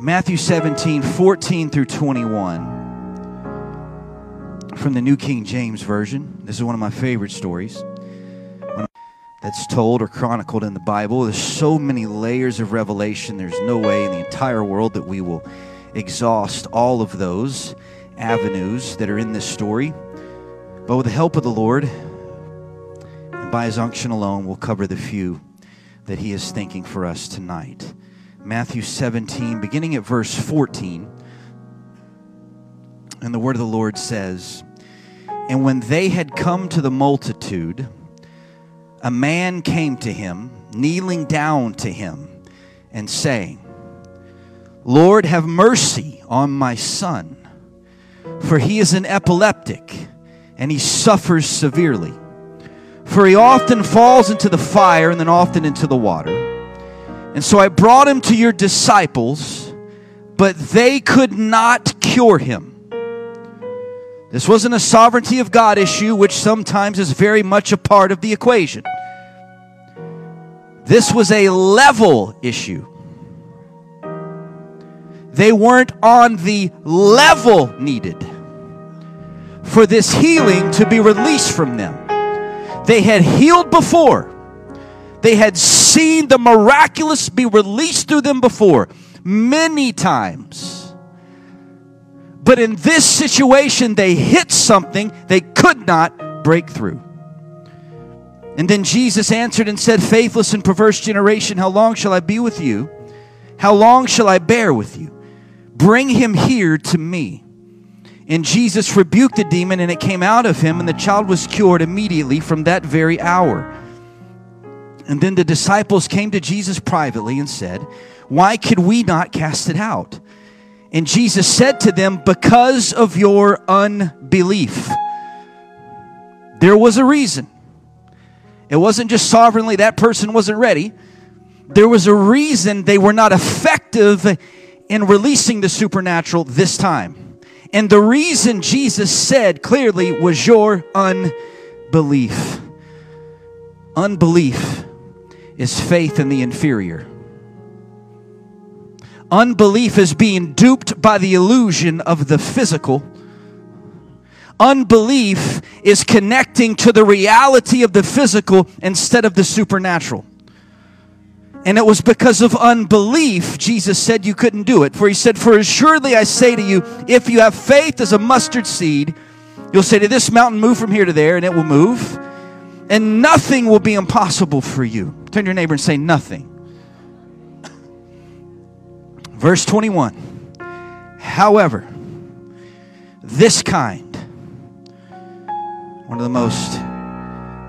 Matthew 17, 14 through 21 from the New King James Version. This is one of my favorite stories that's told or chronicled in the Bible. There's so many layers of revelation, there's no way in the entire world that we will exhaust all of those avenues that are in this story. But with the help of the Lord and by his unction alone, we'll cover the few that he is thinking for us tonight. Matthew 17, beginning at verse 14. And the word of the Lord says, And when they had come to the multitude, a man came to him, kneeling down to him, and saying, Lord, have mercy on my son, for he is an epileptic, and he suffers severely. For he often falls into the fire and then often into the water. And so I brought him to your disciples, but they could not cure him. This wasn't a sovereignty of God issue, which sometimes is very much a part of the equation. This was a level issue. They weren't on the level needed for this healing to be released from them. They had healed before. They had seen the miraculous be released through them before, many times. But in this situation, they hit something they could not break through. And then Jesus answered and said, Faithless and perverse generation, how long shall I be with you? How long shall I bear with you? Bring him here to me. And Jesus rebuked the demon, and it came out of him, and the child was cured immediately from that very hour. And then the disciples came to Jesus privately and said, Why could we not cast it out? And Jesus said to them, Because of your unbelief. There was a reason. It wasn't just sovereignly that person wasn't ready. There was a reason they were not effective in releasing the supernatural this time. And the reason Jesus said clearly was your unbelief. Unbelief is faith in the inferior. Unbelief is being duped by the illusion of the physical. Unbelief is connecting to the reality of the physical instead of the supernatural. And it was because of unbelief, Jesus said you couldn't do it. For he said, For assuredly I say to you, if you have faith as a mustard seed, you'll say to this mountain, Move from here to there, and it will move and nothing will be impossible for you. Turn to your neighbor and say, Nothing. Verse 21 However, this kind, one of the most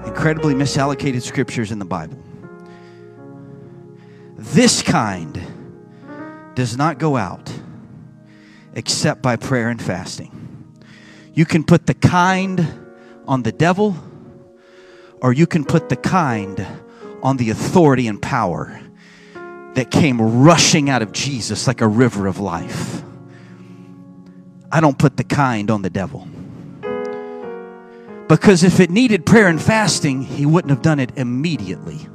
incredibly misallocated scriptures in the Bible, this kind does not go out except by prayer and fasting. You can put the kind on the devil or you can put the kind on the authority and power that came rushing out of Jesus like a river of life. I don't put the kind on the devil. Because if it needed prayer and fasting, he wouldn't have done it immediately.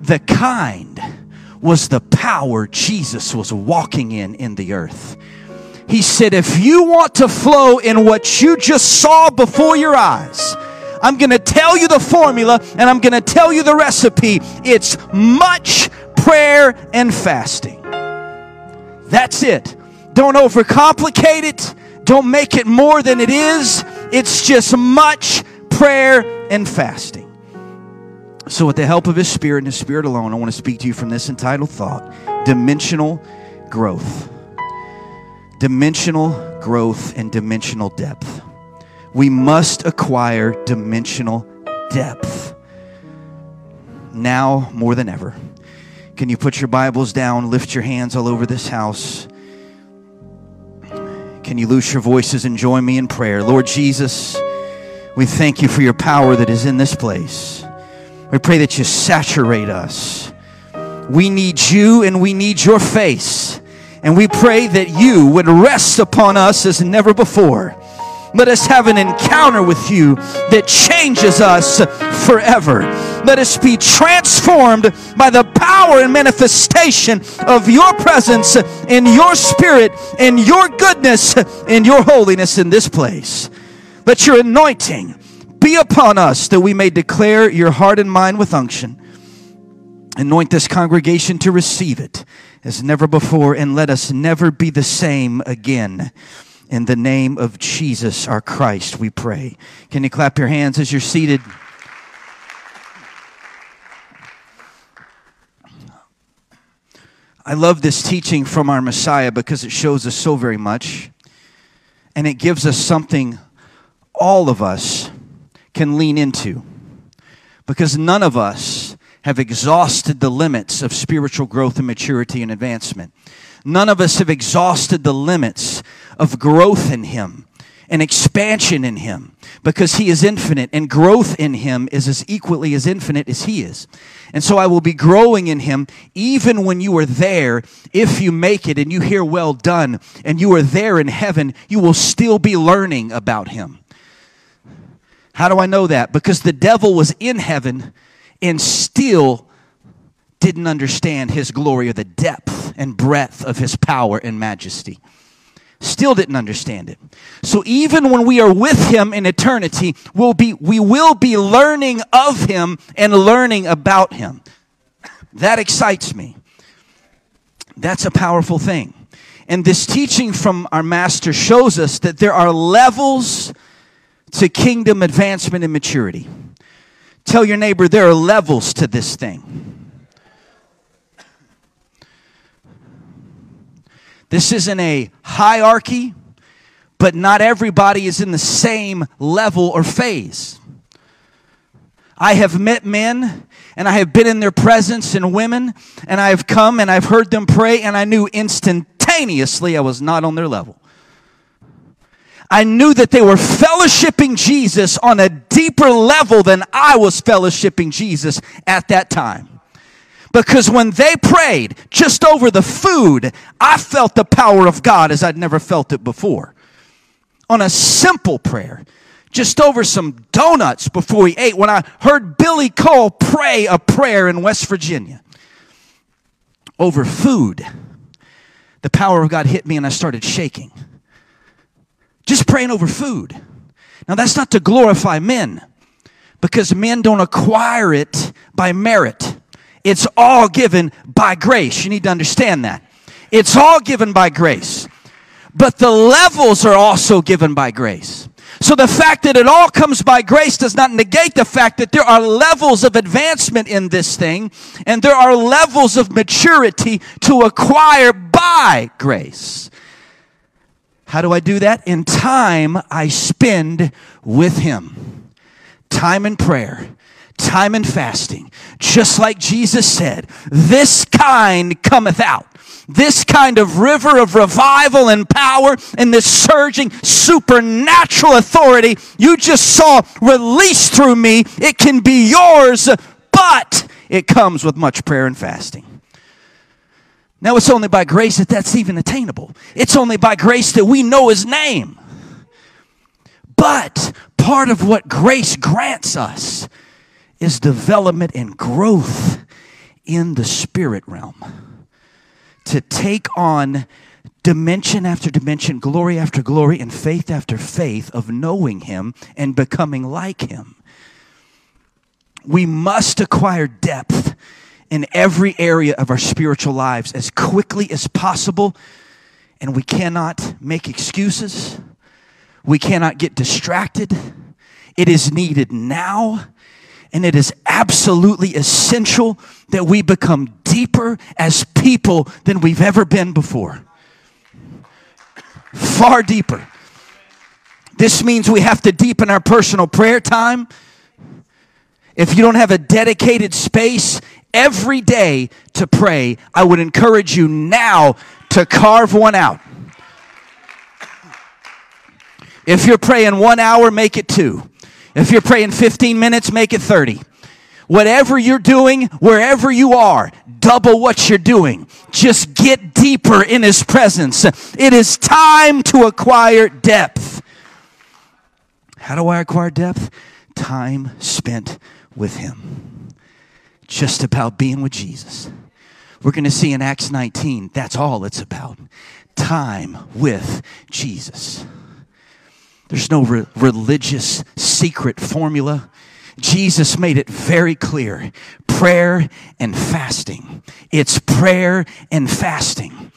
The kind was the power Jesus was walking in in the earth. He said, If you want to flow in what you just saw before your eyes, I'm going to tell you the formula and I'm going to tell you the recipe. It's much prayer and fasting. That's it. Don't overcomplicate it. Don't make it more than it is. It's just much prayer and fasting. So, with the help of His Spirit and His Spirit alone, I want to speak to you from this entitled thought Dimensional Growth. Dimensional growth and dimensional depth we must acquire dimensional depth now more than ever. Can you put your Bibles down, lift your hands all over this house? Can you loose your voices and join me in prayer? Lord Jesus, we thank you for your power that is in this place. We pray that you saturate us. We need you and we need your face. And we pray that you would rest upon us as never before Let us have an encounter with you that changes us forever. Let us be transformed by the power and manifestation of your presence in your spirit, in your goodness, in your holiness in this place. Let your anointing be upon us that we may declare your heart and mind with unction. Anoint this congregation to receive it as never before, and let us never be the same again. In the name of Jesus, our Christ, we pray. Can you clap your hands as you're seated? I love this teaching from our Messiah because it shows us so very much. And it gives us something all of us can lean into. Because none of us have exhausted the limits of spiritual growth and maturity and advancement. None of us have exhausted the limits of growth in Him and expansion in Him because He is infinite and growth in Him is as equally as infinite as He is. And so I will be growing in Him even when you are there. If you make it and you hear well done and you are there in heaven, you will still be learning about Him. How do I know that? Because the devil was in heaven and still didn't understand his glory or the depth and breadth of his power and majesty. Still didn't understand it. So even when we are with him in eternity, we'll be, we will be learning of him and learning about him. That excites me. That's a powerful thing. And this teaching from our master shows us that there are levels to kingdom advancement and maturity. Tell your neighbor there are levels to this thing. This isn't a hierarchy, but not everybody is in the same level or phase. I have met men and I have been in their presence and women, and I have come and I've heard them pray, and I knew instantaneously I was not on their level. I knew that they were fellowshipping Jesus on a deeper level than I was fellowshipping Jesus at that time. Because when they prayed just over the food, I felt the power of God as I'd never felt it before. On a simple prayer, just over some donuts before we ate, when I heard Billy Cole pray a prayer in West Virginia over food, the power of God hit me and I started shaking. Just praying over food. Now, that's not to glorify men because men don't acquire it by merit. It's all given by grace. You need to understand that. It's all given by grace. But the levels are also given by grace. So the fact that it all comes by grace does not negate the fact that there are levels of advancement in this thing and there are levels of maturity to acquire by grace. How do I do that? In time I spend with Him. Time in prayer, time and fasting. Just like Jesus said, this kind cometh out. This kind of river of revival and power and this surging supernatural authority you just saw released through me, it can be yours, but it comes with much prayer and fasting. Now, it's only by grace that that's even attainable. It's only by grace that we know His name. But part of what grace grants us is development and growth in the spirit realm. To take on dimension after dimension, glory after glory, and faith after faith of knowing Him and becoming like Him. We must acquire depth in every area of our spiritual lives as quickly as possible. And we cannot make excuses. We cannot get distracted. It is needed now. And it is absolutely essential that we become deeper as people than we've ever been before. Far deeper. This means we have to deepen our personal prayer time. If you don't have a dedicated space every day to pray, I would encourage you now to carve one out. If you're praying one hour, make it two. If you're praying 15 minutes, make it 30. Whatever you're doing, wherever you are, double what you're doing. Just get deeper in His presence. It is time to acquire depth. How do I acquire depth? Time spent with Him. Just about being with Jesus. We're going to see in Acts 19, that's all it's about. Time with Jesus. There's no re- religious secret formula. Jesus made it very clear prayer and fasting. It's prayer and fasting.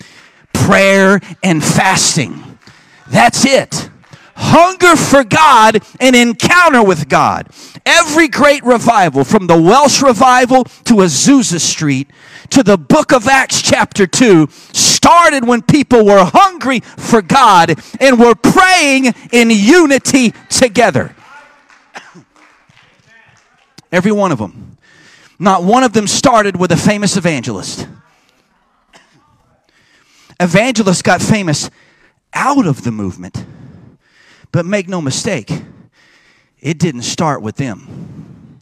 Prayer and fasting. That's it. Hunger for God and encounter with God. Every great revival, from the Welsh revival to Azusa Street to the book of Acts, chapter 2, started when people were hungry for God and were praying in unity together. Every one of them. Not one of them started with a famous evangelist. Evangelists got famous out of the movement. But make no mistake, it didn't start with them.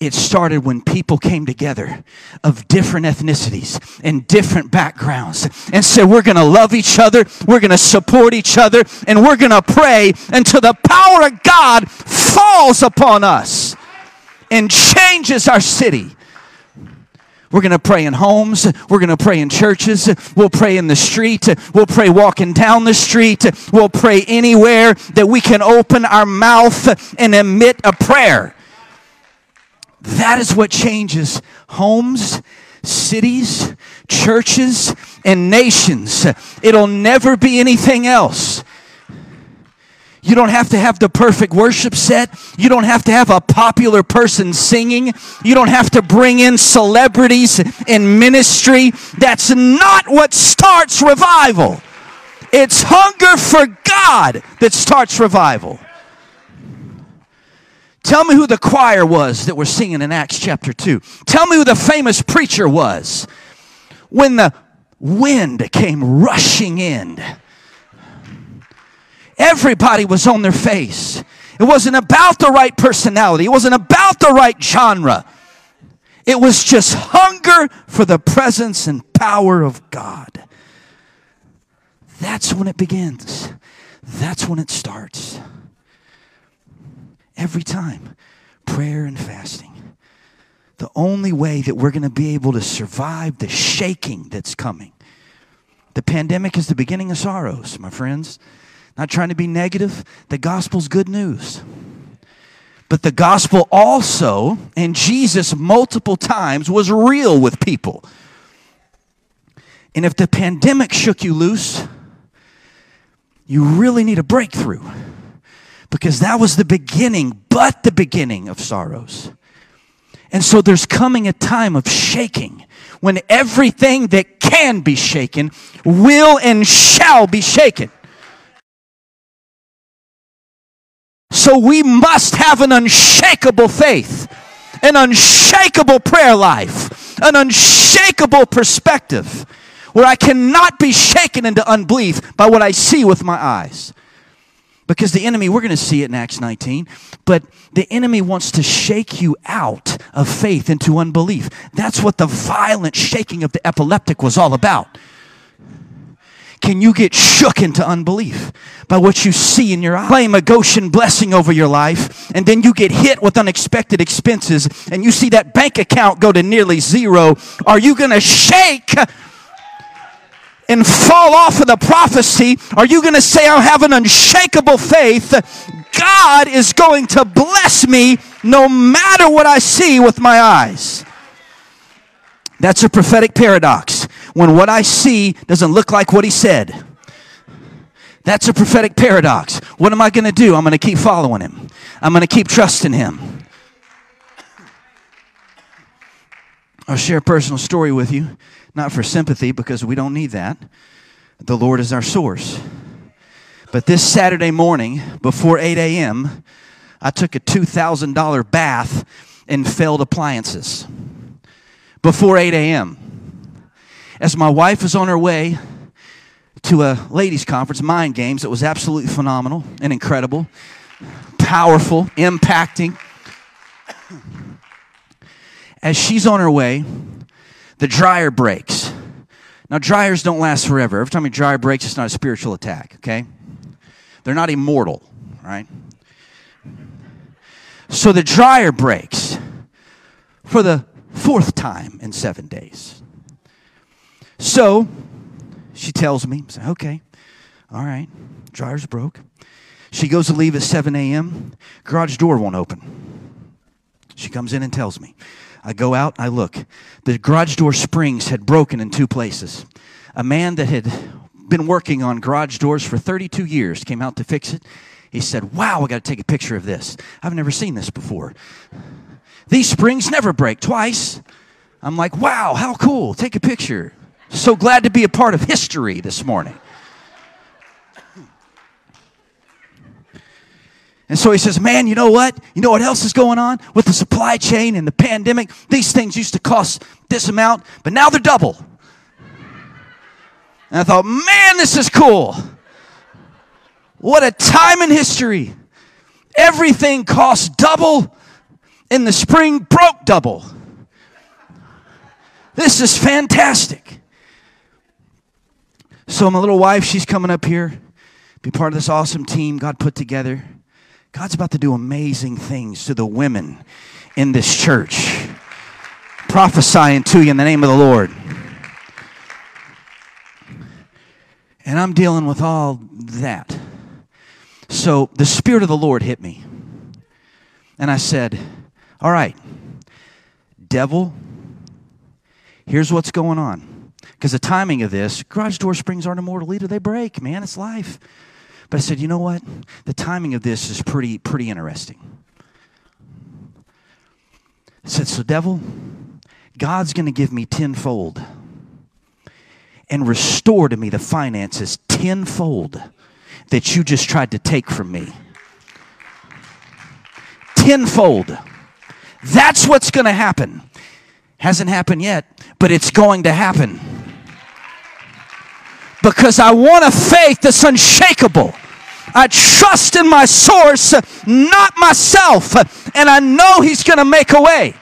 It started when people came together of different ethnicities and different backgrounds and said, We're going to love each other, we're going to support each other, and we're going to pray until the power of God falls upon us and changes our city. We're going to pray in homes. We're going to pray in churches. We'll pray in the street. We'll pray walking down the street. We'll pray anywhere that we can open our mouth and emit a prayer. That is what changes homes, cities, churches, and nations. It'll never be anything else. You don't have to have the perfect worship set. You don't have to have a popular person singing. You don't have to bring in celebrities in ministry. That's not what starts revival. It's hunger for God that starts revival. Tell me who the choir was that we're singing in Acts chapter 2. Tell me who the famous preacher was when the wind came rushing in Everybody was on their face. It wasn't about the right personality, it wasn't about the right genre. It was just hunger for the presence and power of God. That's when it begins. That's when it starts. Every time, prayer and fasting. The only way that we're going to be able to survive the shaking that's coming. The pandemic is the beginning of sorrows, my friends. Not trying to be negative. The gospel's good news. But the gospel also, and Jesus multiple times, was real with people. And if the pandemic shook you loose, you really need a breakthrough. Because that was the beginning, but the beginning of sorrows. And so there's coming a time of shaking when everything that can be shaken will and shall be shaken. So we must have an unshakable faith, an unshakable prayer life, an unshakable perspective where I cannot be shaken into unbelief by what I see with my eyes. Because the enemy, we're going to see it in Acts 19, but the enemy wants to shake you out of faith into unbelief. That's what the violent shaking of the epileptic was all about can you get shook into unbelief by what you see in your eyes? Claim a Goshen blessing over your life, and then you get hit with unexpected expenses, and you see that bank account go to nearly zero. Are you going to shake? and fall off of the prophecy? Are you going to say, I have an unshakable faith? God is going to bless me no matter what I see with my eyes. That's a prophetic paradox when what I see doesn't look like what he said. That's a prophetic paradox. What am I going to do? I'm going to keep following him. I'm going to keep trusting him. I'll share a personal story with you, not for sympathy because we don't need that. The Lord is our source. But this Saturday morning, before 8 a.m., I took a $2,000 bath in failed appliances. Before 8 a.m as my wife was on her way to a ladies' conference, Mind Games, that was absolutely phenomenal and incredible, powerful, impacting. As she's on her way, the dryer breaks. Now, dryers don't last forever. Every time a dryer breaks, it's not a spiritual attack, okay? They're not immortal, right? So the dryer breaks for the fourth time in seven days. So she tells me, okay, all right, dryer's broke. She goes to leave at 7 a.m., garage door won't open. She comes in and tells me. I go out, I look. The garage door springs had broken in two places. A man that had been working on garage doors for 32 years came out to fix it. He said, Wow, I got to take a picture of this. I've never seen this before. These springs never break twice. I'm like, Wow, how cool. Take a picture. So glad to be a part of history this morning. And so he says, Man, you know what? You know what else is going on with the supply chain and the pandemic? These things used to cost this amount, but now they're double. And I thought, Man, this is cool. What a time in history. Everything cost double, in the spring broke double. This is fantastic. So, my little wife, she's coming up here, be part of this awesome team God put together. God's about to do amazing things to the women in this church. Prophesying to you in the name of the Lord. And I'm dealing with all that. So the Spirit of the Lord hit me. And I said, All right, devil, here's what's going on. Because the timing of this, garage door springs aren't immortal either. They break, man. It's life. But I said, you know what? The timing of this is pretty, pretty interesting. I said, so devil, God's going to give me tenfold and restore to me the finances tenfold that you just tried to take from me. Tenfold. That's what's going to happen. Hasn't happened yet, but it's going to happen. Because I want a faith that's unshakable. I trust in my source, not myself. And I know He's going to make a way.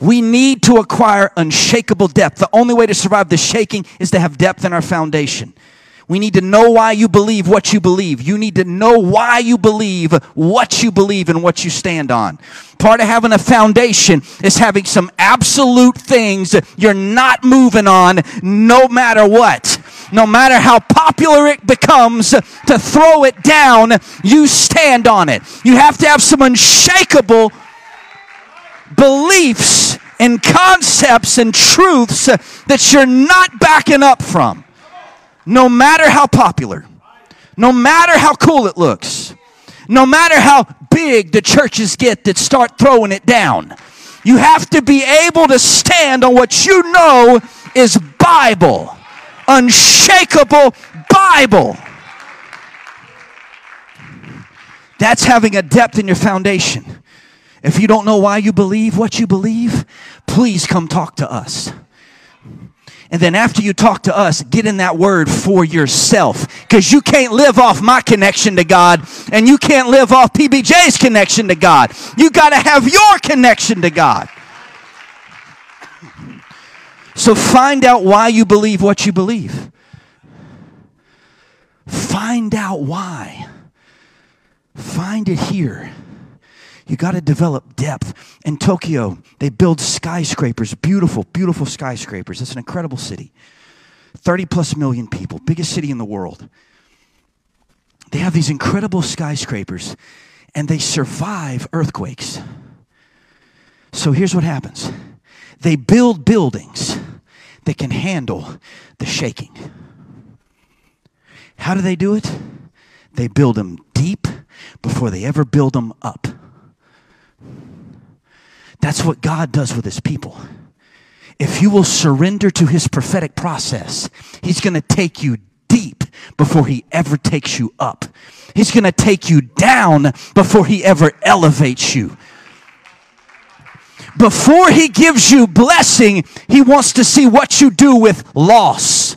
We need to acquire unshakable depth. The only way to survive the shaking is to have depth in our foundation. We need to know why you believe what you believe. You need to know why you believe what you believe and what you stand on. Part of having a foundation is having some absolute things you're not moving on no matter what. No matter how popular it becomes to throw it down, you stand on it. You have to have some unshakable beliefs and concepts and truths that you're not backing up from no matter how popular, no matter how cool it looks, no matter how big the churches get that start throwing it down, you have to be able to stand on what you know is Bible, unshakable Bible. That's having a depth in your foundation. If you don't know why you believe what you believe, please come talk to us. And then after you talk to us, get in that word for yourself. Because you can't live off my connection to God and you can't live off PBJ's connection to God. You got to have your connection to God. So find out why you believe what you believe. Find out why. Find it here. You got to develop depth. In Tokyo, they build skyscrapers, beautiful, beautiful skyscrapers. It's an incredible city. 30 plus million people, biggest city in the world. They have these incredible skyscrapers and they survive earthquakes. So here's what happens they build buildings that can handle the shaking. How do they do it? They build them deep before they ever build them up. That's what God does with his people. If you will surrender to his prophetic process, he's going to take you deep before he ever takes you up. He's going to take you down before he ever elevates you. Before he gives you blessing, he wants to see what you do with loss.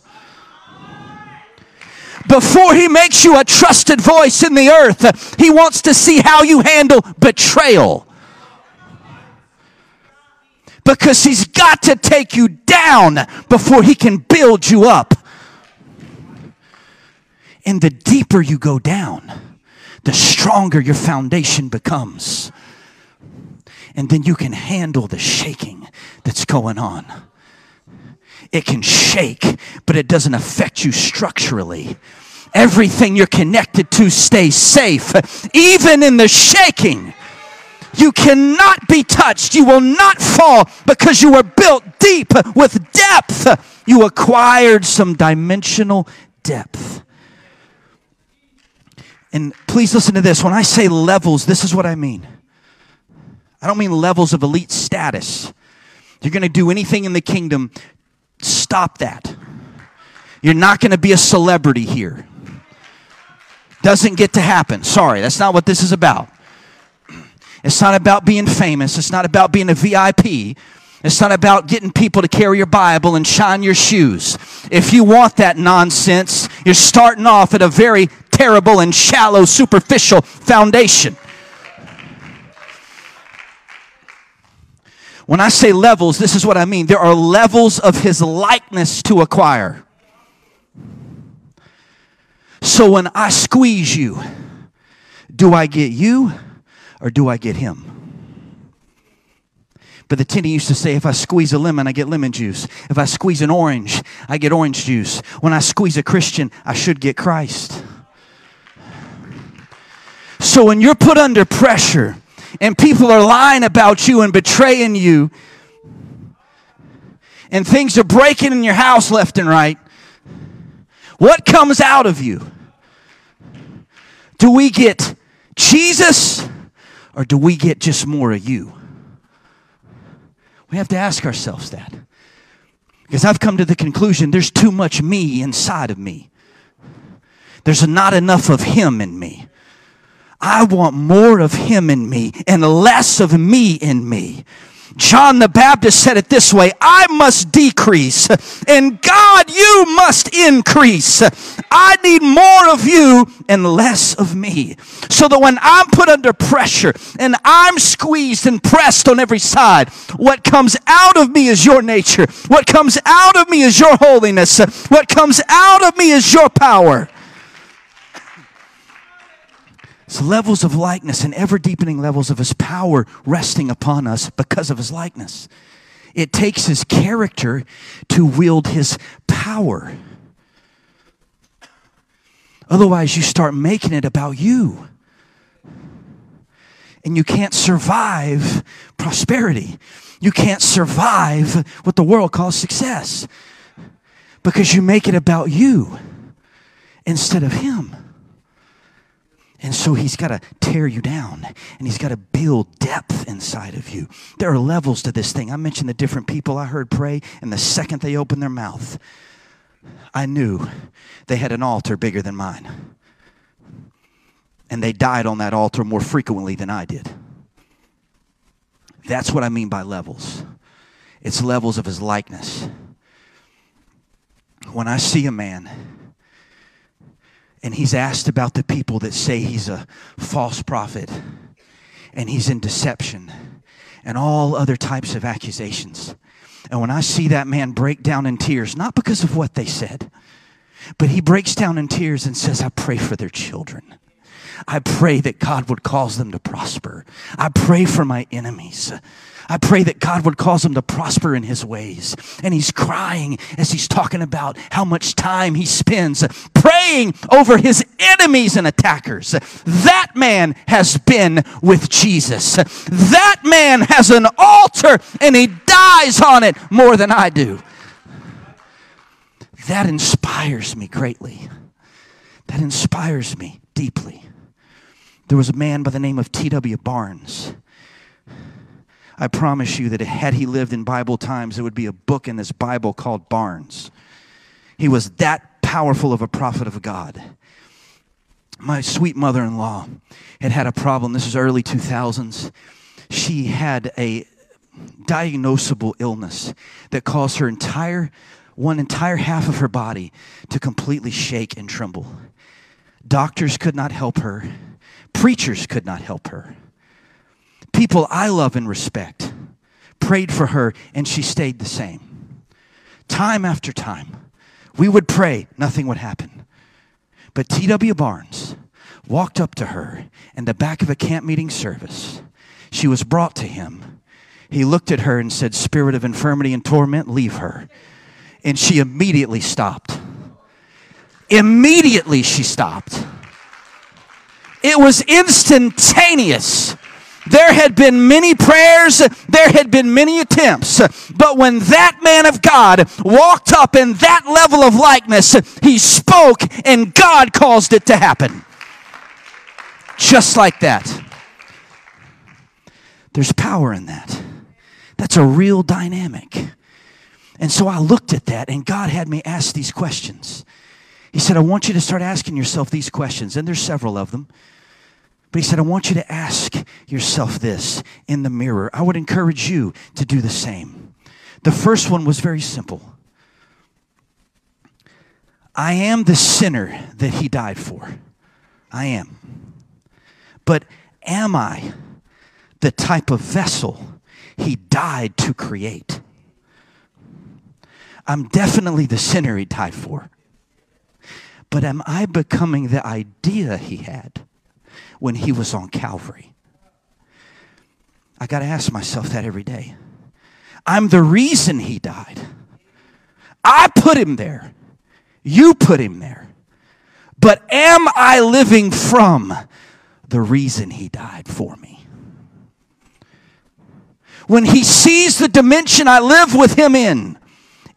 Before he makes you a trusted voice in the earth, he wants to see how you handle betrayal because he's got to take you down before he can build you up. And the deeper you go down, the stronger your foundation becomes. And then you can handle the shaking that's going on. It can shake, but it doesn't affect you structurally. Everything you're connected to stays safe, even in the shaking. You cannot be touched. You will not fall because you were built deep with depth. You acquired some dimensional depth. And please listen to this. When I say levels, this is what I mean. I don't mean levels of elite status. You're going to do anything in the kingdom, stop that. You're not going to be a celebrity here. Doesn't get to happen. Sorry, that's not what this is about. It's not about being famous. It's not about being a VIP. It's not about getting people to carry your Bible and shine your shoes. If you want that nonsense, you're starting off at a very terrible and shallow, superficial foundation. When I say levels, this is what I mean. There are levels of his likeness to acquire. So when I squeeze you, do I get you or do I get him? But the Tenney used to say, if I squeeze a lemon, I get lemon juice. If I squeeze an orange, I get orange juice. When I squeeze a Christian, I should get Christ. So when you're put under pressure and people are lying about you and betraying you, and things are breaking in your house left and right, what comes out of you? Do we get Jesus or do we get just more of you? We have to ask ourselves that. Because I've come to the conclusion there's too much me inside of me. There's not enough of Him in me. I want more of Him in me and less of me in me. John the Baptist said it this way I must decrease, and God, you must increase. I need more of you and less of me. So that when I'm put under pressure and I'm squeezed and pressed on every side, what comes out of me is your nature. What comes out of me is your holiness. What comes out of me is your power. Levels of likeness and ever deepening levels of his power resting upon us because of his likeness. It takes his character to wield his power. Otherwise, you start making it about you. And you can't survive prosperity. You can't survive what the world calls success because you make it about you instead of him. And so he's got to tear you down and he's got to build depth inside of you. There are levels to this thing. I mentioned the different people I heard pray, and the second they opened their mouth, I knew they had an altar bigger than mine. And they died on that altar more frequently than I did. That's what I mean by levels. It's levels of his likeness. When I see a man, and he's asked about the people that say he's a false prophet and he's in deception and all other types of accusations. And when I see that man break down in tears, not because of what they said, but he breaks down in tears and says, I pray for their children. I pray that God would cause them to prosper. I pray for my enemies. I pray that God would cause him to prosper in his ways. And he's crying as he's talking about how much time he spends praying over his enemies and attackers. That man has been with Jesus. That man has an altar and he dies on it more than I do. That inspires me greatly. That inspires me deeply. There was a man by the name of T.W. Barnes I promise you that had he lived in Bible times, there would be a book in this Bible called Barnes. He was that powerful of a prophet of God. My sweet mother in law had had a problem. This is early 2000s. She had a diagnosable illness that caused her entire, one entire half of her body to completely shake and tremble. Doctors could not help her, preachers could not help her people I love and respect prayed for her, and she stayed the same. Time after time, we would pray, nothing would happen. But T.W. Barnes walked up to her in the back of a camp meeting service. She was brought to him. He looked at her and said, Spirit of infirmity and torment, leave her. And she immediately stopped. Immediately she stopped. It was instantaneous. There had been many prayers, there had been many attempts, but when that man of God walked up in that level of likeness, he spoke and God caused it to happen. Just like that. There's power in that. That's a real dynamic. And so I looked at that, and God had me ask these questions. He said, I want you to start asking yourself these questions, and there's several of them. But he said, I want you to ask yourself this in the mirror. I would encourage you to do the same. The first one was very simple I am the sinner that he died for. I am. But am I the type of vessel he died to create? I'm definitely the sinner he died for. But am I becoming the idea he had? When he was on Calvary? I got to ask myself that every day. I'm the reason he died. I put him there. You put him there. But am I living from the reason he died for me? When he sees the dimension I live with him in,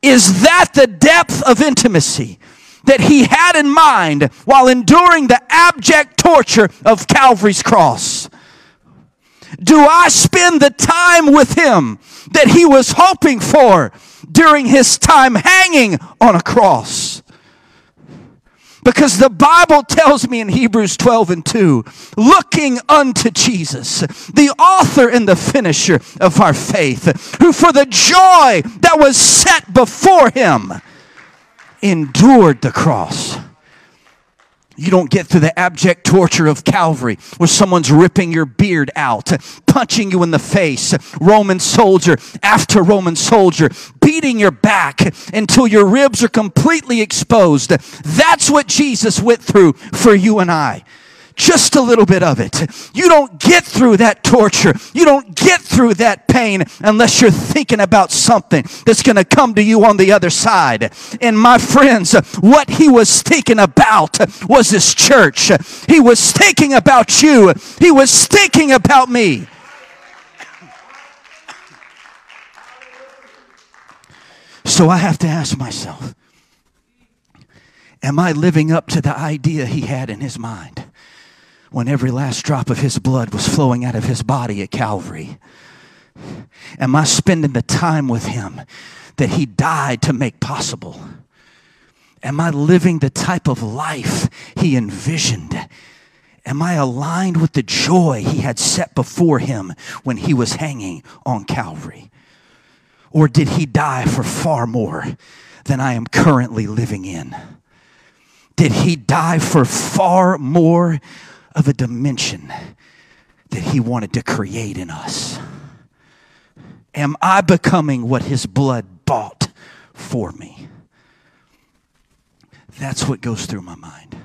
is that the depth of intimacy that he had in mind while enduring the abject torture of Calvary's cross? Do I spend the time with him that he was hoping for during his time hanging on a cross? Because the Bible tells me in Hebrews 12 and 2, looking unto Jesus, the author and the finisher of our faith, who for the joy that was set before him endured the cross. You don't get through the abject torture of Calvary where someone's ripping your beard out, punching you in the face, Roman soldier after Roman soldier, beating your back until your ribs are completely exposed. That's what Jesus went through for you and I just a little bit of it. You don't get through that torture. You don't get through that pain unless you're thinking about something that's going to come to you on the other side. And my friends, what he was thinking about was this church. He was thinking about you. He was thinking about me. So I have to ask myself, am I living up to the idea he had in his mind? When every last drop of his blood was flowing out of his body at Calvary? Am I spending the time with him that he died to make possible? Am I living the type of life he envisioned? Am I aligned with the joy he had set before him when he was hanging on Calvary? Or did he die for far more than I am currently living in? Did he die for far more of a dimension that He wanted to create in us? Am I becoming what His blood bought for me? That's what goes through my mind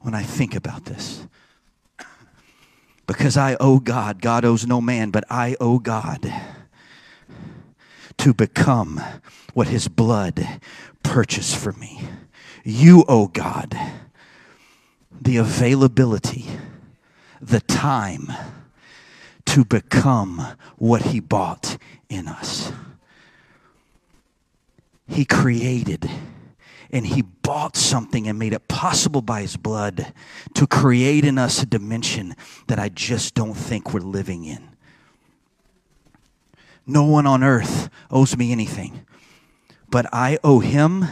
when I think about this. Because I owe God, God owes no man, but I owe God to become what His blood purchased for me. You owe God the availability, the time to become what He bought in us. He created and He bought something and made it possible by His blood to create in us a dimension that I just don't think we're living in. No one on earth owes me anything, but I owe Him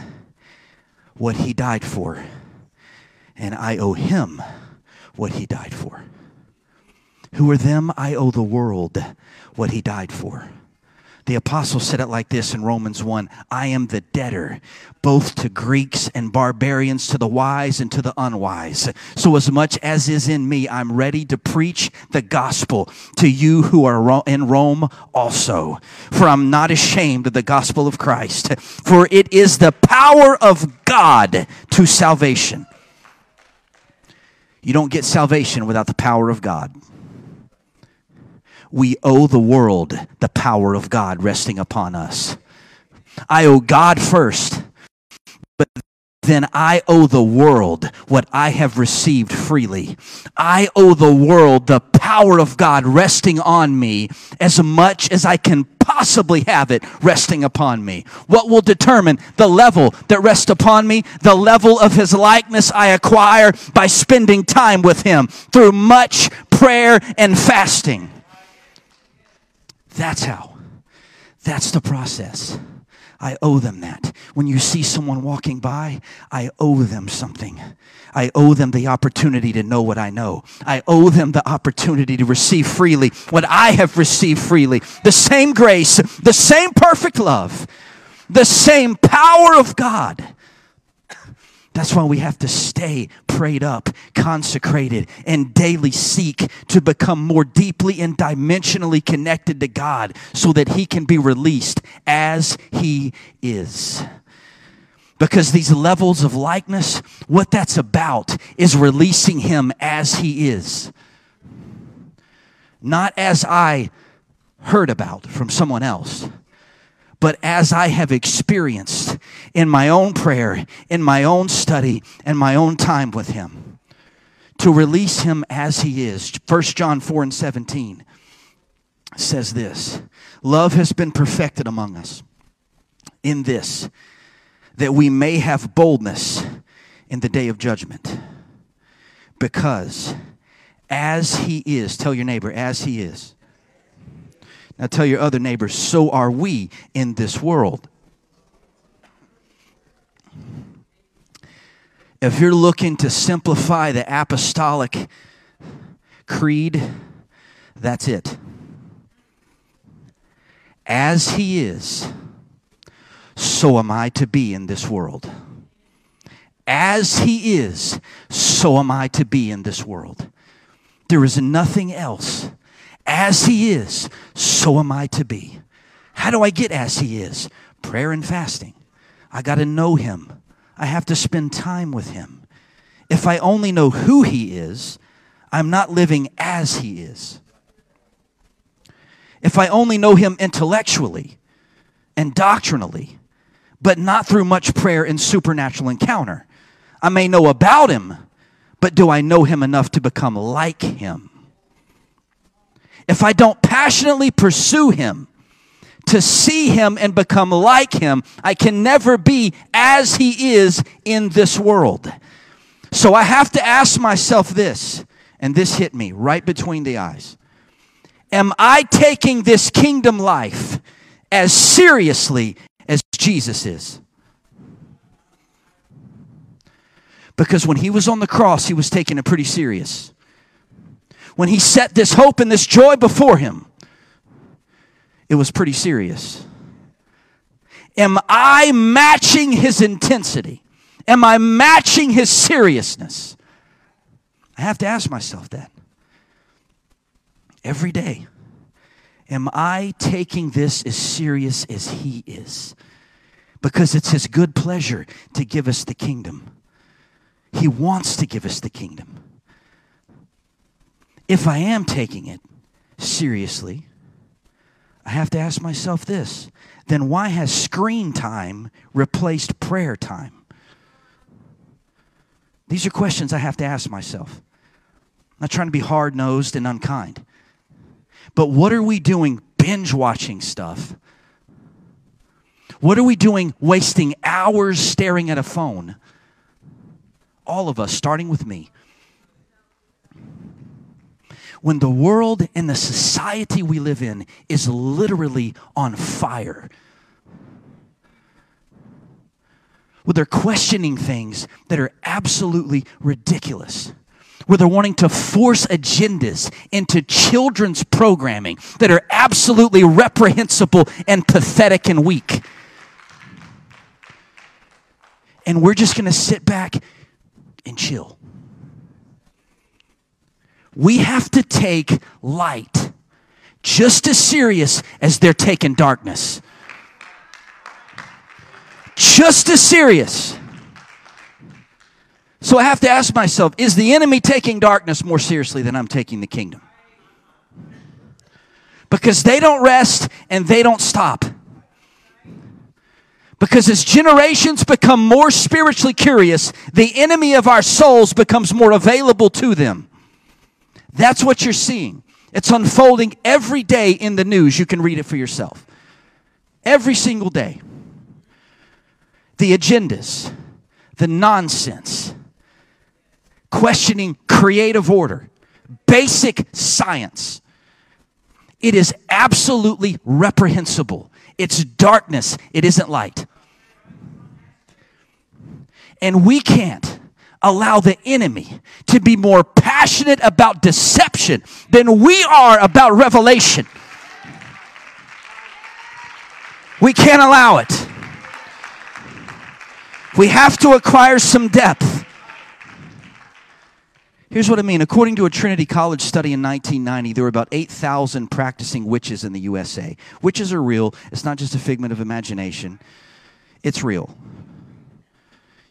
what He died for and I owe him what he died for. Who are them? I owe the world what he died for. The apostle said it like this in Romans 1 I am the debtor, both to Greeks and barbarians, to the wise and to the unwise. So, as much as is in me, I'm ready to preach the gospel to you who are in Rome also. For I'm not ashamed of the gospel of Christ, for it is the power of God to salvation You don't get salvation without the power of God. We owe the world the power of God resting upon us. I owe God first, then I owe the world what I have received freely. I owe the world the power of God resting on me as much as I can possibly have it resting upon me. What will determine the level that rests upon me? The level of His likeness I acquire by spending time with Him through much prayer and fasting. That's how. That's the process. I owe them that. When you see someone walking by, I owe them something. I owe them the opportunity to know what I know. I owe them the opportunity to receive freely what I have received freely. The same grace, the same perfect love, the same power of God that's why we have to stay prayed up, consecrated, and daily seek to become more deeply and dimensionally connected to God so that He can be released as He is. Because these levels of likeness, what that's about is releasing Him as He is. Not as I heard about from someone else but as I have experienced in my own prayer, in my own study, and my own time with Him, to release Him as He is. 1 John 4 and 17 says this Love has been perfected among us in this, that we may have boldness in the day of judgment. Because as He is, tell your neighbor, as He is now tell your other neighbors, so are we in this world. If you're looking to simplify the apostolic creed, that's it. As he is, so am I to be in this world. As he is, so am I to be in this world. There is nothing else as He is, so am I to be. How do I get as He is? Prayer and fasting. I got to know Him. I have to spend time with Him. If I only know who He is, I'm not living as He is. If I only know Him intellectually and doctrinally, but not through much prayer and supernatural encounter, I may know about Him, but do I know Him enough to become like Him? If I don't passionately pursue Him, to see Him and become like Him, I can never be as He is in this world. So I have to ask myself this, and this hit me right between the eyes. Am I taking this kingdom life as seriously as Jesus is? Because when he was on the cross, he was taking it pretty serious when he set this hope and this joy before him, it was pretty serious. Am I matching his intensity? Am I matching his seriousness? I have to ask myself that every day. Am I taking this as serious as he is? Because it's his good pleasure to give us the kingdom. He wants to give us the kingdom if I am taking it seriously, I have to ask myself this then why has screen time replaced prayer time? These are questions I have to ask myself. I'm not trying to be hard nosed and unkind. But what are we doing binge watching stuff? What are we doing wasting hours staring at a phone? All of us, starting with me when the world and the society we live in is literally on fire. Where they're questioning things that are absolutely ridiculous. Where they're wanting to force agendas into children's programming that are absolutely reprehensible and pathetic and weak. And we're just going to sit back and chill we have to take light just as serious as they're taking darkness. Just as serious. So I have to ask myself is the enemy taking darkness more seriously than I'm taking the kingdom? Because they don't rest and they don't stop. Because as generations become more spiritually curious, the enemy of our souls becomes more available to them. That's what you're seeing. It's unfolding every day in the news. You can read it for yourself. Every single day. The agendas, the nonsense, questioning creative order, basic science. It is absolutely reprehensible. It's darkness, it isn't light. And we can't allow the enemy to be more passionate about deception than we are about revelation. We can't allow it. We have to acquire some depth. Here's what I mean. According to a Trinity College study in 1990, there were about 8,000 practicing witches in the USA. Witches are real, it's not just a figment of imagination, it's real.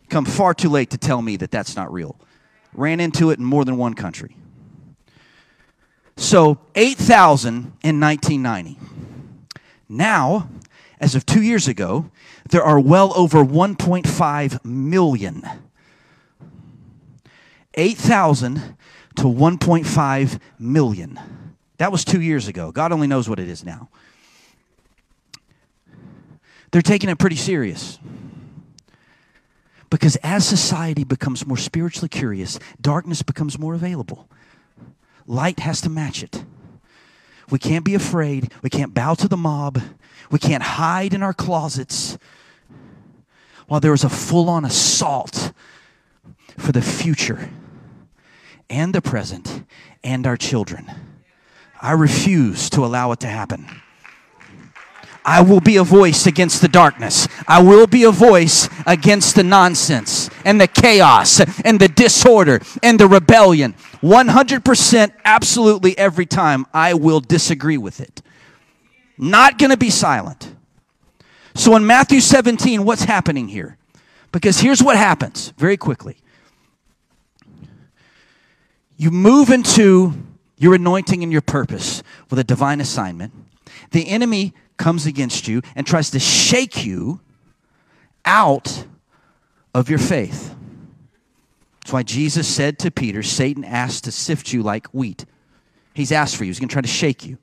Come far too late to tell me that that's not real. Ran into it in more than one country. So, 8,000 in 1990. Now, as of two years ago, there are well over 1.5 million 8,000 to 1.5 million. That was two years ago. God only knows what it is now. They're taking it pretty serious. Because as society becomes more spiritually curious, darkness becomes more available. Light has to match it. We can't be afraid. We can't bow to the mob. We can't hide in our closets while there is a full on assault for the future and the present and our children. I refuse to allow it to happen. I will be a voice against the darkness. I will be a voice against the nonsense and the chaos and the disorder and the rebellion. 100% absolutely every time I will disagree with it. Not going to be silent. So in Matthew 17, what's happening here? Because here's what happens very quickly you move into your anointing and your purpose with a divine assignment. The enemy comes against you and tries to shake you out of your faith. That's why Jesus said to Peter, Satan asked to sift you like wheat. He's asked for you, he's going to try to shake you.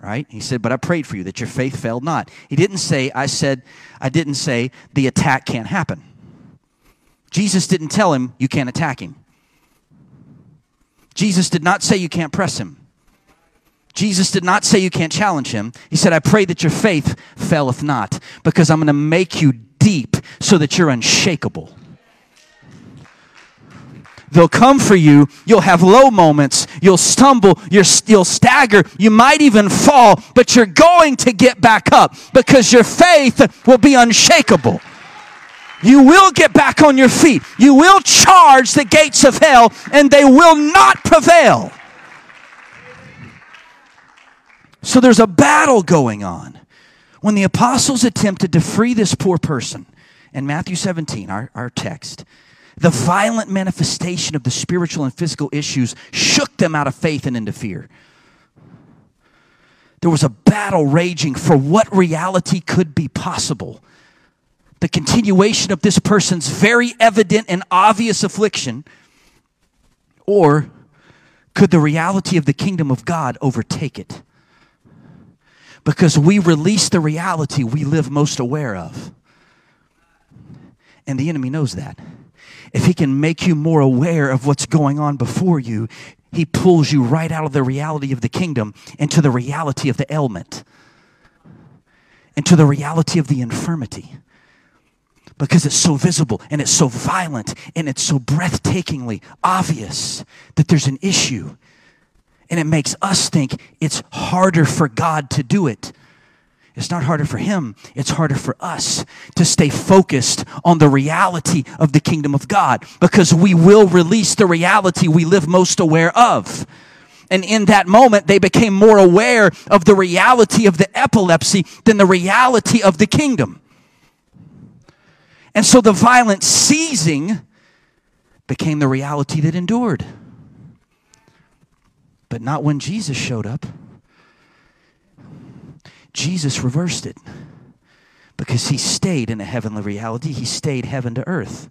Right? He said, But I prayed for you that your faith failed not. He didn't say, I said, I didn't say the attack can't happen. Jesus didn't tell him you can't attack him. Jesus did not say you can't press him. Jesus did not say you can't challenge him. He said, I pray that your faith faileth not, because I'm going to make you deep so that you're unshakable. They'll come for you. You'll have low moments. You'll stumble. You'll stagger. You might even fall, but you're going to get back up because your faith will be unshakable. You will get back on your feet. You will charge the gates of hell, and they will not prevail. So there's a battle going on. When the apostles attempted to free this poor person, in Matthew 17, our, our text, the violent manifestation of the spiritual and physical issues shook them out of faith and into fear. There was a battle raging for what reality could be possible the continuation of this person's very evident and obvious affliction? Or could the reality of the kingdom of God overtake it? Because we release the reality we live most aware of. And the enemy knows that. If he can make you more aware of what's going on before you, he pulls you right out of the reality of the kingdom into the reality of the ailment, into the reality of the infirmity because it's so visible and it's so violent and it's so breathtakingly obvious that there's an issue. And it makes us think it's harder for God to do it. It's not harder for Him, it's harder for us to stay focused on the reality of the kingdom of God because we will release the reality we live most aware of. And in that moment, they became more aware of the reality of the epilepsy than the reality of the kingdom. And so the violent seizing became the reality that endured. But not when Jesus showed up. Jesus reversed it because he stayed in a heavenly reality, he stayed heaven to earth.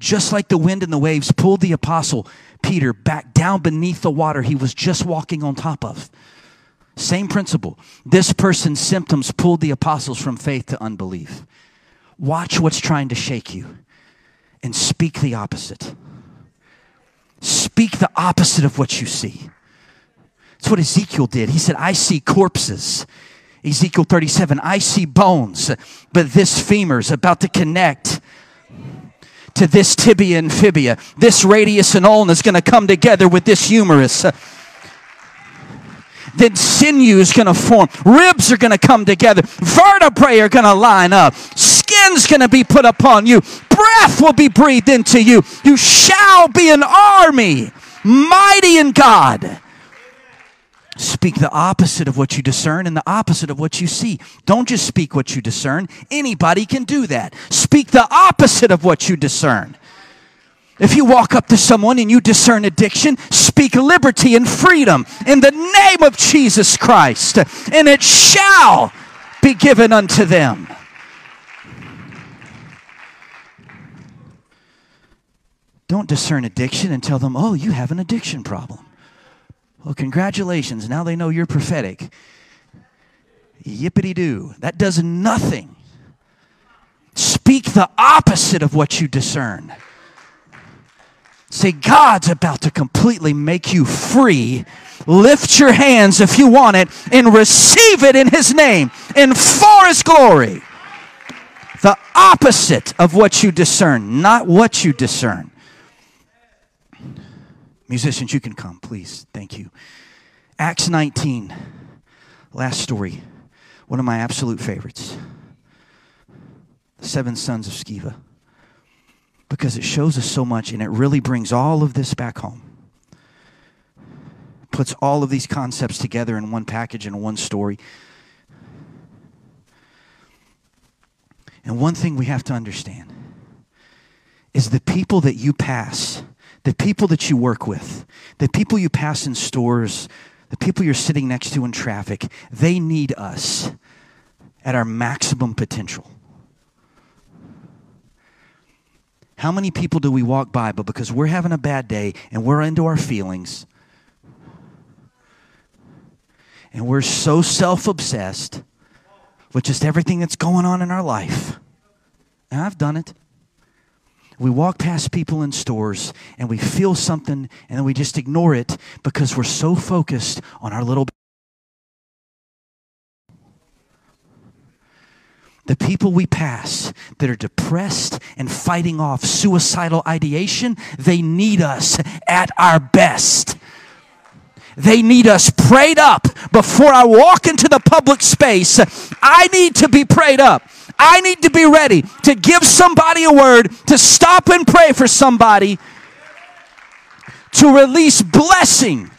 Just like the wind and the waves pulled the apostle Peter back down beneath the water he was just walking on top of. Same principle. This person's symptoms pulled the apostles from faith to unbelief. Watch what's trying to shake you and speak the opposite. Speak the opposite of what you see. That's what Ezekiel did. He said, I see corpses. Ezekiel 37, I see bones, but this femur is about to connect to this tibia and fibia. This radius and ulna is going to come together with this humerus. Then sinew is going to form. Ribs are going to come together. Vertebrae are going to line up. Skin's going to be put upon you. Breath will be breathed into you. You shall be an army, mighty in God. Speak the opposite of what you discern and the opposite of what you see. Don't just speak what you discern. Anybody can do that. Speak the opposite of what you discern. If you walk up to someone and you discern addiction, speak liberty and freedom in the name of Jesus Christ, and it shall be given unto them. Don't discern addiction and tell them, oh, you have an addiction problem. Well, congratulations. Now they know you're prophetic. Yippity doo. That does nothing. Speak the opposite of what you discern. Say, God's about to completely make you free. Lift your hands if you want it and receive it in His name and for His glory. The opposite of what you discern, not what you discern. Musicians, you can come, please. Thank you. Acts 19, last story, one of my absolute favorites. The seven sons of Sceva. Because it shows us so much and it really brings all of this back home. Puts all of these concepts together in one package and one story. And one thing we have to understand is the people that you pass the people that you work with, the people you pass in stores, the people you're sitting next to in traffic, they need us at our maximum potential. How many people do we walk by, but because we're having a bad day and we're into our feelings, and we're so self obsessed with just everything that's going on in our life? And I've done it. We walk past people in stores and we feel something and then we just ignore it because we're so focused on our little. The people we pass that are depressed and fighting off suicidal ideation, they need us at our best. They need us prayed up before I walk into the public space. I need to be prayed up. I need to be ready to give somebody a word, to stop and pray for somebody, to release blessing,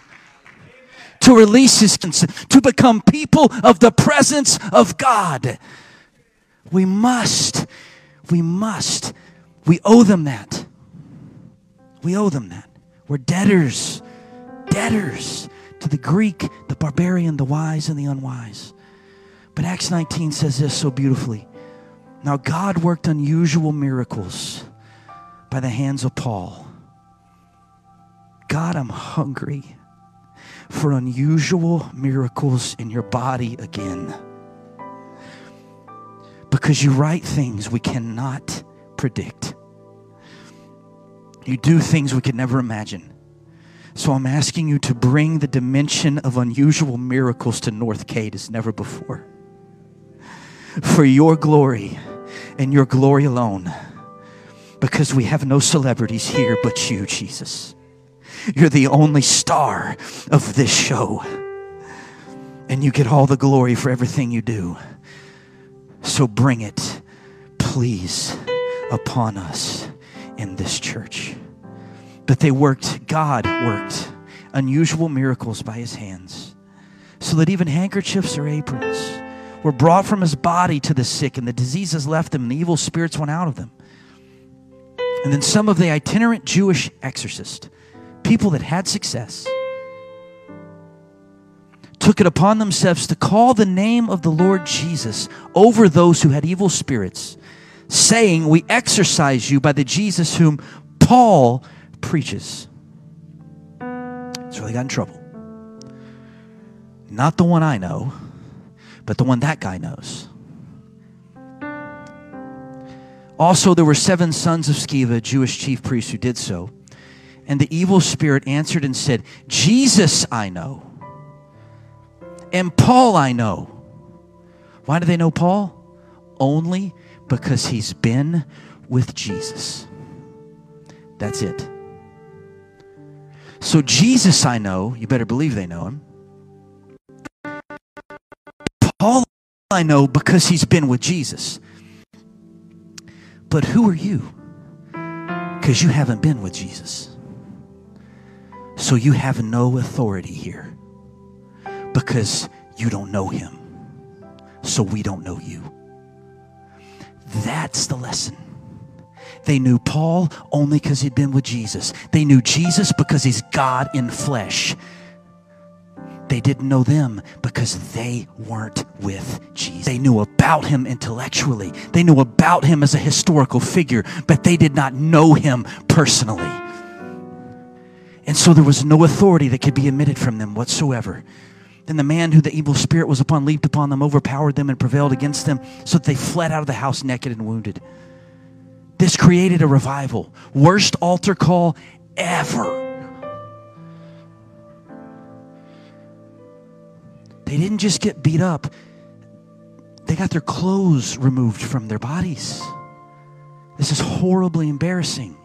to release his to become people of the presence of God. We must, we must, we owe them that. We owe them that. We're debtors, debtors to the Greek, the barbarian, the wise, and the unwise. But Acts 19 says this so beautifully. Now, God worked unusual miracles by the hands of Paul. God, I'm hungry for unusual miracles in your body again. Because you write things we cannot predict. You do things we could never imagine. So I'm asking you to bring the dimension of unusual miracles to Northgate as never before. For your glory and your glory alone. Because we have no celebrities here but you, Jesus. You're the only star of this show. And you get all the glory for everything you do. So bring it, please, upon us in this church. But they worked, God worked unusual miracles by his hands, so that even handkerchiefs or aprons were brought from his body to the sick, and the diseases left them, and the evil spirits went out of them. And then some of the itinerant Jewish exorcists, people that had success, took it upon themselves to call the name of the Lord Jesus over those who had evil spirits, saying, We exorcise you by the Jesus whom Paul preaches. So they got in trouble. Not the one I know, but the one that guy knows. Also, there were seven sons of Sceva, Jewish chief priests, who did so. And the evil spirit answered and said, Jesus I know, and Paul I know. Why do they know Paul? Only because he's been with Jesus. That's it. So, Jesus I know, you better believe they know him. Paul I know because he's been with Jesus. But who are you? Because you haven't been with Jesus. So you have no authority here because you don't know him. So we don't know you. That's the lesson. They knew Paul only because he'd been with Jesus. They knew Jesus because he's God in flesh. They didn't know them because they weren't with Jesus. They knew about him intellectually, they knew about him as a historical figure, but they did not know him personally. And so there was no authority that could be emitted from them whatsoever. Then the man who the evil spirit was upon leaped upon them, overpowered them, and prevailed against them, so that they fled out of the house naked and wounded. This created a revival. Worst altar call ever. They didn't just get beat up, they got their clothes removed from their bodies. This is horribly embarrassing.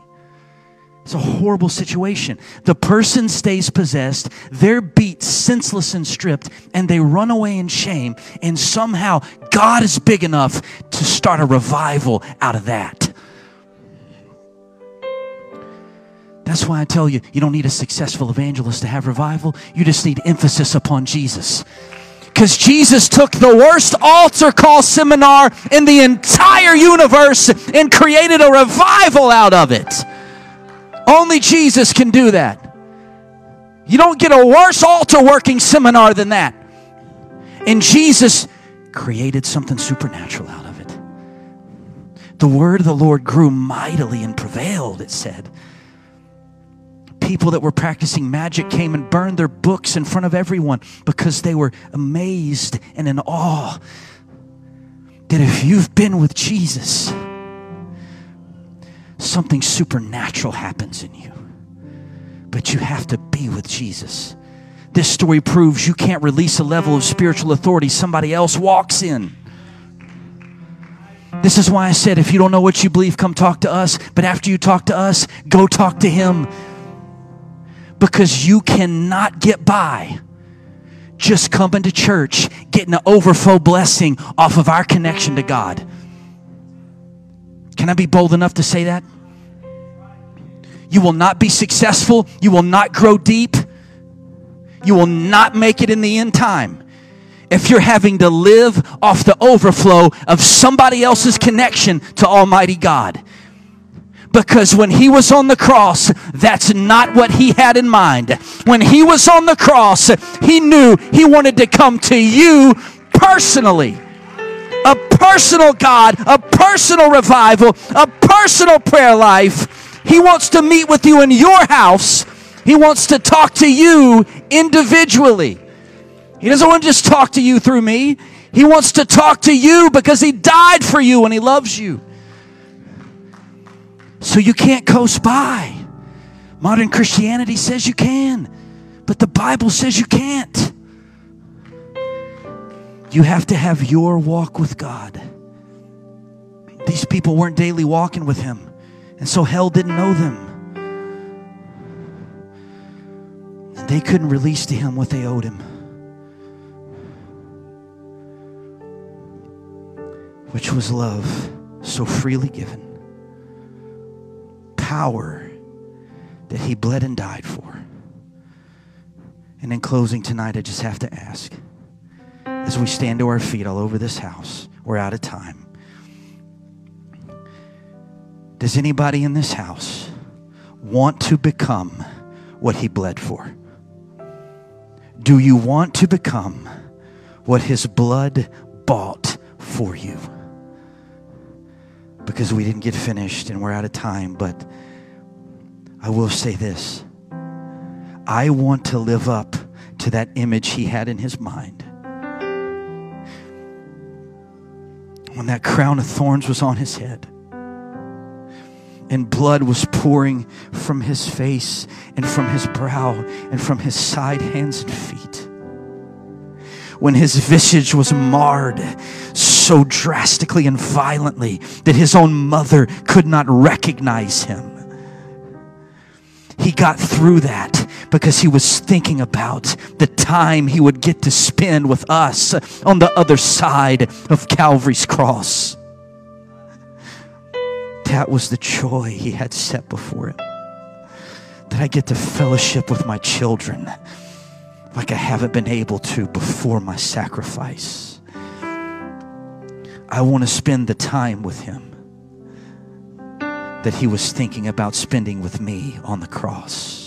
It's a horrible situation. The person stays possessed, they're beat, senseless, and stripped, and they run away in shame. And somehow God is big enough to start a revival out of that. That's why I tell you, you don't need a successful evangelist to have revival. You just need emphasis upon Jesus. Because Jesus took the worst altar call seminar in the entire universe and created a revival out of it. Only Jesus can do that. You don't get a worse altar working seminar than that. And Jesus created something supernatural out of it. The word of the Lord grew mightily and prevailed, it said people that were practicing magic came and burned their books in front of everyone because they were amazed and in awe that if you've been with Jesus, something supernatural happens in you. But you have to be with Jesus. This story proves you can't release a level of spiritual authority somebody else walks in. This is why I said if you don't know what you believe, come talk to us. But after you talk to us, go talk to Him because you cannot get by just coming to church, getting an overflow blessing off of our connection to God. Can I be bold enough to say that? You will not be successful. You will not grow deep. You will not make it in the end time if you're having to live off the overflow of somebody else's connection to Almighty God. Because when he was on the cross, that's not what he had in mind. When he was on the cross, he knew he wanted to come to you personally. A personal God, a personal revival, a personal prayer life. He wants to meet with you in your house. He wants to talk to you individually. He doesn't want to just talk to you through me. He wants to talk to you because he died for you and he loves you. So you can't coast by. Modern Christianity says you can, but the Bible says you can't. You have to have your walk with God. These people weren't daily walking with Him, and so hell didn't know them. And they couldn't release to Him what they owed Him. Which was love so freely given power that he bled and died for. And in closing tonight, I just have to ask as we stand to our feet all over this house, we're out of time. Does anybody in this house want to become what he bled for? Do you want to become what his blood bought for you? Because we didn't get finished and we're out of time, but I will say this I want to live up to that image he had in his mind. When that crown of thorns was on his head and blood was pouring from his face and from his brow and from his side, hands, and feet. When his visage was marred so drastically and violently that his own mother could not recognize him. He got through that because he was thinking about the time he would get to spend with us on the other side of Calvary's cross. That was the joy he had set before him. That I get to fellowship with my children like I haven't been able to before my sacrifice. I want to spend the time with him that he was thinking about spending with me on the cross.